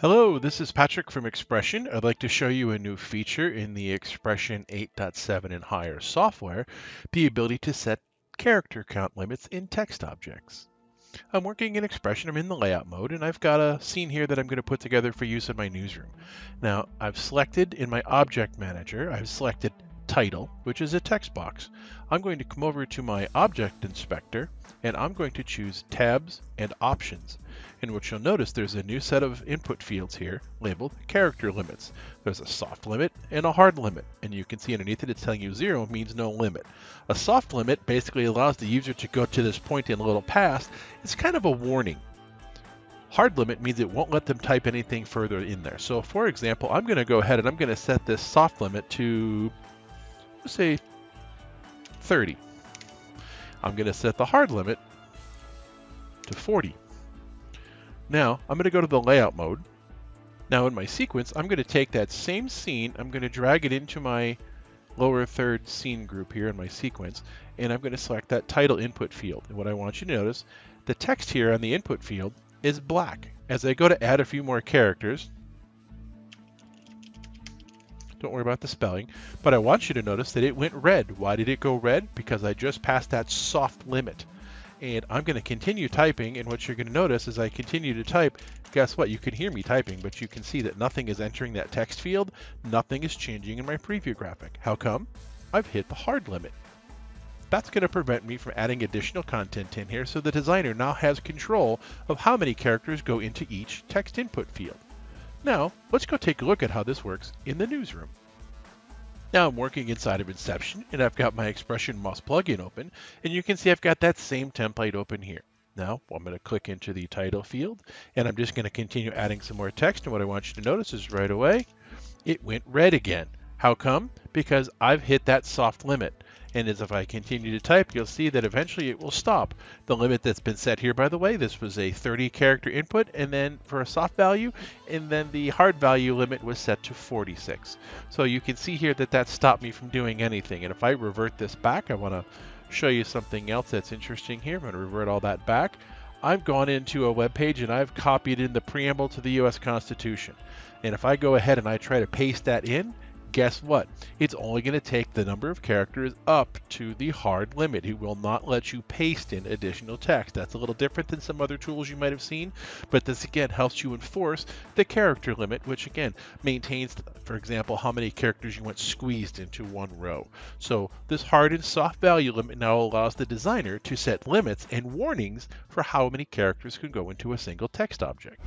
Hello, this is Patrick from XPression. I'd like to show you a new feature in the XPression 8.7 and higher software, the ability to set character count limits in text objects. I'm working in XPression, I'm in the layout mode, and I've got a scene here that I'm going to put together for use in my newsroom. Now, I've selected in my Object Manager, I've selected title, which is a text box. I'm going to come over to my object inspector and I'm going to choose tabs and options. In which you'll notice there's a new set of input fields here labeled character limits. There's a soft limit and a hard limit. And you can see underneath it it's telling you zero means no limit. A soft limit basically allows the user to go to this point in a little past. It's kind of a warning. Hard limit means it won't let them type anything further in there. So for example, I'm going to go ahead and I'm going to set this soft limit to say 30. I'm going to set the hard limit to 40. Now, I'm going to go to the layout mode. Now in my sequence, I'm going to take that same scene, I'm going to drag it into my lower third scene group here in my sequence, and I'm going to select that title input field. And what I want you to notice, the text here on the input field is black. As I go to add a few more characters, don't worry about the spelling. But I want you to notice that it went red. Why did it go red? Because I just passed that soft limit. And I'm going to continue typing, and what you're going to notice as I continue to type, guess what? You can hear me typing, but you can see that nothing is entering that text field. Nothing is changing in my preview graphic. How come? I've hit the hard limit. That's going to prevent me from adding additional content in here, so the designer now has control of how many characters go into each text input field. Now, let's go take a look at how this works in the newsroom. Now I'm working inside of Inception and I've got my XPression MOS plugin open and you can see I've got that same template open here. Now I'm going to click into the title field and I'm just going to continue adding some more text and what I want you to notice is right away it went red again. How come? Because I've hit that soft limit. And as if I continue to type, you'll see that eventually it will stop. The limit that's been set here, by the way, this was a 30 character input, and then for a soft value, and then the hard value limit was set to 46. So you can see here that that stopped me from doing anything. And if I revert this back, I want to show you something else that's interesting here. I'm going to revert all that back. I've gone into a web page and I've copied in the preamble to the U.S. Constitution. And if I go ahead and I try to paste that in, guess what? It's only going to take the number of characters up to the hard limit. It will not let you paste in additional text. That's a little different than some other tools you might have seen, but this again helps you enforce the character limit, which again maintains, for example, how many characters you want squeezed into one row. So this hard and soft value limit now allows the designer to set limits and warnings for how many characters can go into a single text object.